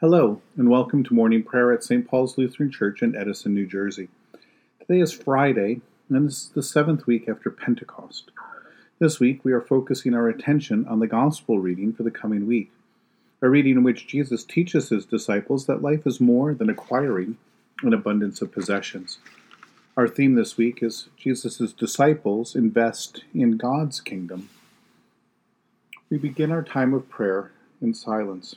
Hello, and welcome to morning prayer at St. Paul's Lutheran Church in Edison, New Jersey. Today is Friday, and this is the seventh week after Pentecost. This week, we are focusing our attention on the Gospel reading for the coming week, a reading in which Jesus teaches his disciples that life is more than acquiring an abundance of possessions. Our theme this week is Jesus' disciples invest in God's kingdom. We begin our time of prayer in silence.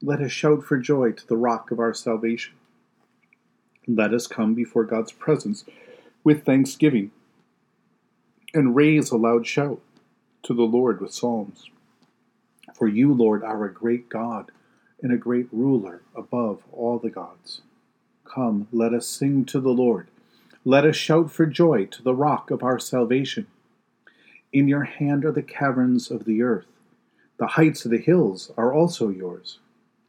Let us shout for joy to the rock of our salvation. Let us come before God's presence with thanksgiving and raise a loud shout to the Lord with psalms. For you, Lord, are a great God and a great ruler above all the gods. Come, let us sing to the Lord. Let us shout for joy to the rock of our salvation. In your hand are the caverns of the earth. The heights of the hills are also yours.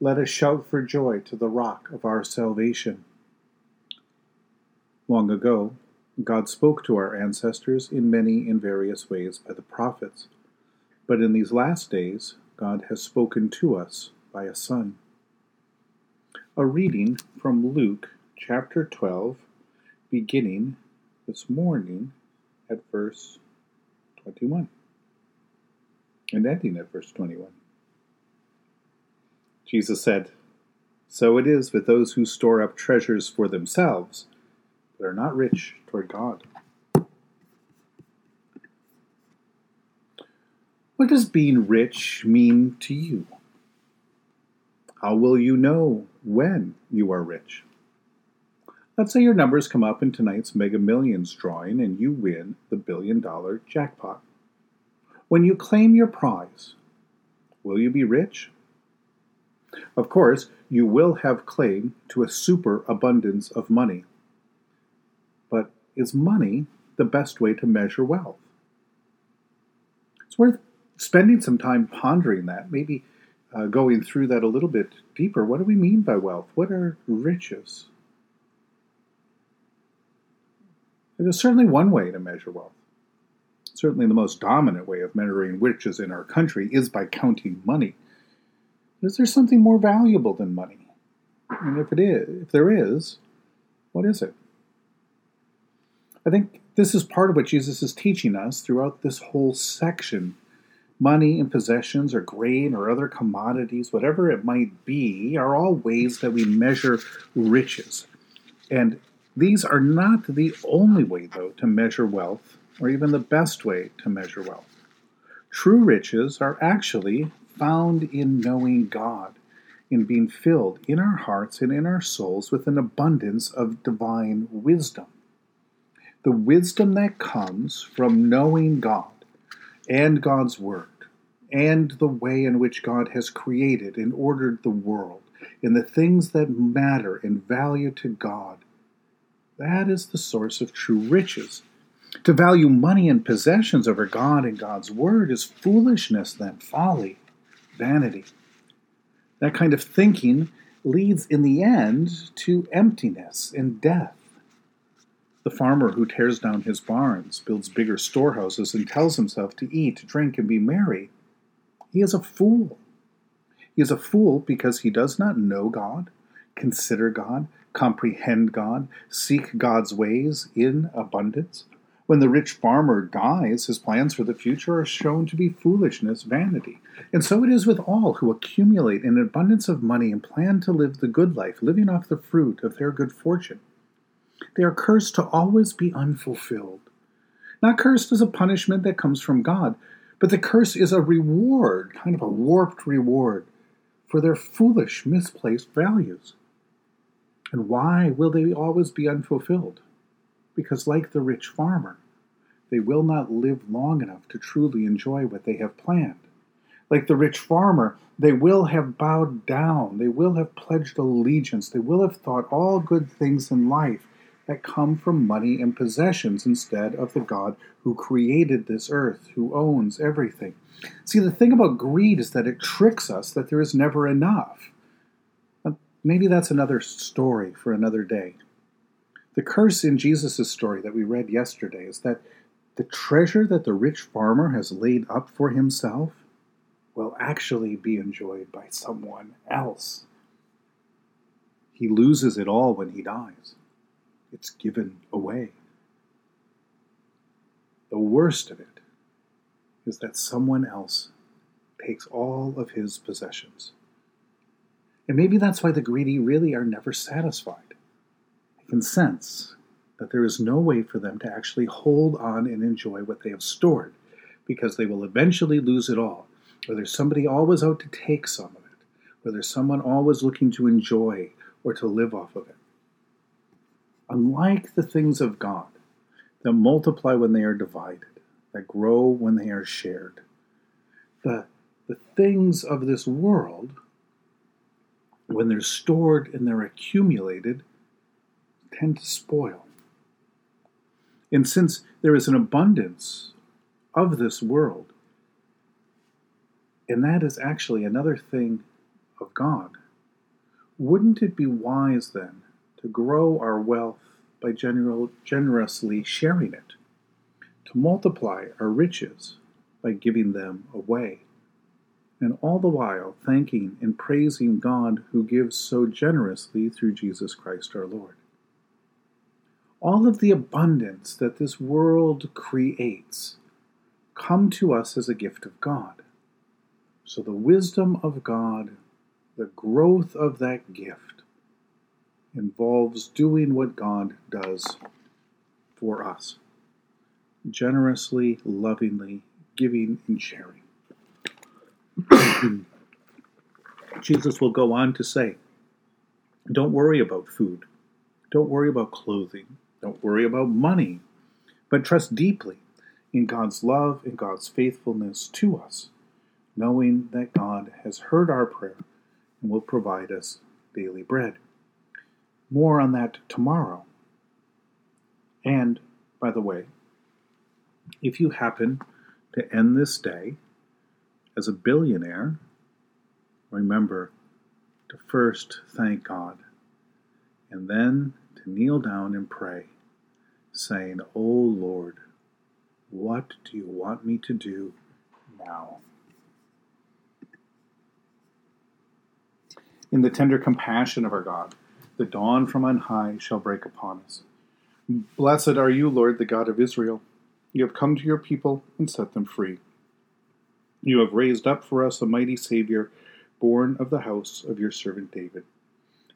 Let us shout for joy to the rock of our salvation. Long ago, God spoke to our ancestors in many and various ways by the prophets. But in these last days, God has spoken to us by a Son. A reading from Luke chapter 12, beginning this morning at verse 21 and ending at verse 21. Jesus said, So it is with those who store up treasures for themselves, but are not rich toward God. What does being rich mean to you? How will you know when you are rich? Let's say your numbers come up in tonight's Mega Millions drawing and you win the billion dollar jackpot. When you claim your prize, will you be rich? Of course, you will have claim to a superabundance of money. But is money the best way to measure wealth? It's worth spending some time pondering that, maybe uh, going through that a little bit deeper. What do we mean by wealth? What are riches? There's certainly one way to measure wealth. Certainly, the most dominant way of measuring riches in our country is by counting money. Is there something more valuable than money? And if it is, if there is, what is it? I think this is part of what Jesus is teaching us throughout this whole section. Money and possessions or grain or other commodities, whatever it might be, are all ways that we measure riches. And these are not the only way, though, to measure wealth, or even the best way to measure wealth. True riches are actually found in knowing God, in being filled in our hearts and in our souls with an abundance of divine wisdom. The wisdom that comes from knowing God and God's Word and the way in which God has created and ordered the world and the things that matter and value to God. That is the source of true riches. To value money and possessions over God and God's Word is foolishness, then, folly vanity. That kind of thinking leads in the end to emptiness and death. The farmer who tears down his barns, builds bigger storehouses, and tells himself to eat, drink, and be merry, he is a fool. He is a fool because he does not know God, consider God, comprehend God, seek God's ways in abundance, When the rich farmer dies, his plans for the future are shown to be foolishness, vanity. And so it is with all who accumulate an abundance of money and plan to live the good life, living off the fruit of their good fortune. They are cursed to always be unfulfilled. Not cursed as a punishment that comes from God, but the curse is a reward, kind of a warped reward, for their foolish, misplaced values. And why will they always be unfulfilled? Because, like the rich farmer, they will not live long enough to truly enjoy what they have planned. Like the rich farmer, they will have bowed down, they will have pledged allegiance, they will have thought all good things in life that come from money and possessions instead of the God who created this earth, who owns everything. See, the thing about greed is that it tricks us that there is never enough. Maybe that's another story for another day. The curse in Jesus' story that we read yesterday is that the treasure that the rich farmer has laid up for himself will actually be enjoyed by someone else. He loses it all when he dies, it's given away. The worst of it is that someone else takes all of his possessions. And maybe that's why the greedy really are never satisfied can sense that there is no way for them to actually hold on and enjoy what they have stored because they will eventually lose it all. Or there's somebody always out to take some of it, or there's someone always looking to enjoy or to live off of it. Unlike the things of God that multiply when they are divided, that grow when they are shared, the, the things of this world, when they're stored and they're accumulated, tend to spoil. And since there is an abundance of this world, and that is actually another thing of God, wouldn't it be wise then to grow our wealth by general, generously sharing it, to multiply our riches by giving them away, and all the while thanking and praising God who gives so generously through Jesus Christ our Lord? All of the abundance that this world creates come to us as a gift of God. So the wisdom of God, the growth of that gift, involves doing what God does for us generously, lovingly, giving, and sharing. Jesus will go on to say, Don't worry about food. Don't worry about clothing. Don't worry about money, but trust deeply in God's love and God's faithfulness to us, knowing that God has heard our prayer and will provide us daily bread. More on that tomorrow. And, by the way, if you happen to end this day as a billionaire, remember to first thank God and then kneel down and pray, saying, O Lord, what do you want me to do now? In the tender compassion of our God, the dawn from on high shall break upon us. Blessed are you, Lord, the God of Israel. You have come to your people and set them free. You have raised up for us a mighty Savior, born of the house of your servant David.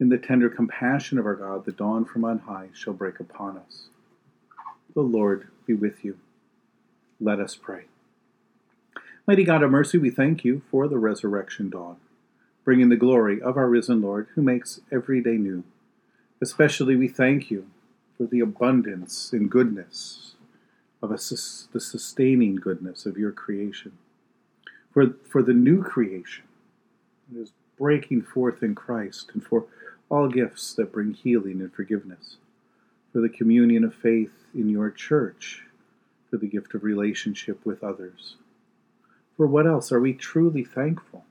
In the tender compassion of our God, the dawn from on high shall break upon us. The Lord be with you. Let us pray. Mighty God of mercy, we thank you for the resurrection dawn, bringing the glory of our risen Lord who makes every day new. Especially we thank you for the abundance and goodness of a, the sustaining goodness of your creation, for, for the new creation that is breaking forth in Christ, and for all gifts that bring healing and forgiveness, for the communion of faith in your church, for the gift of relationship with others. For what else are we truly thankful?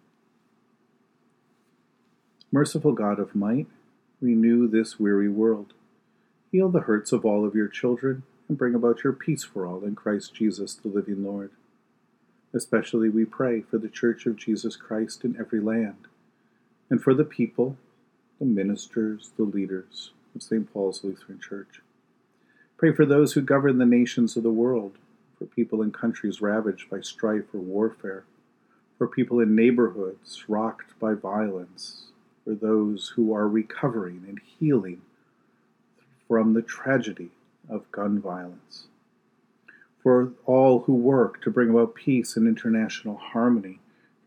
Merciful God of might, renew this weary world. Heal the hurts of all of your children and bring about your peace for all in Christ Jesus, the living Lord. Especially we pray for the Church of Jesus Christ in every land, and for the people, the ministers, the leaders of St. Paul's Lutheran Church. Pray for those who govern the nations of the world, for people in countries ravaged by strife or warfare, for people in neighborhoods rocked by violence, for those who are recovering and healing from the tragedy of gun violence, for all who work to bring about peace and international harmony,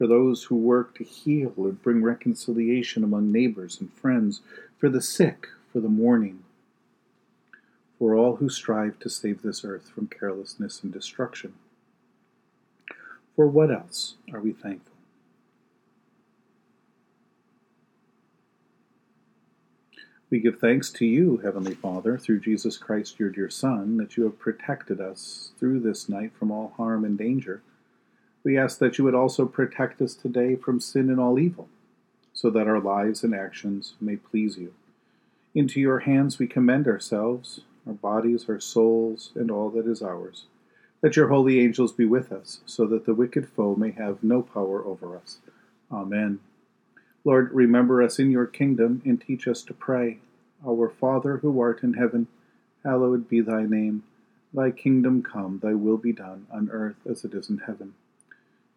for those who work to heal and bring reconciliation among neighbors and friends, for the sick, for the mourning, for all who strive to save this earth from carelessness and destruction. For what else are we thankful? We give thanks to you, Heavenly Father, through Jesus Christ, your dear Son, that you have protected us through this night from all harm and danger. We ask that you would also protect us today from sin and all evil, so that our lives and actions may please you. Into your hands we commend ourselves, our bodies, our souls, and all that is ours. Let your holy angels be with us, so that the wicked foe may have no power over us. Amen. Lord, remember us in your kingdom and teach us to pray. Our Father who art in heaven, hallowed be thy name. Thy kingdom come, thy will be done, on earth as it is in heaven.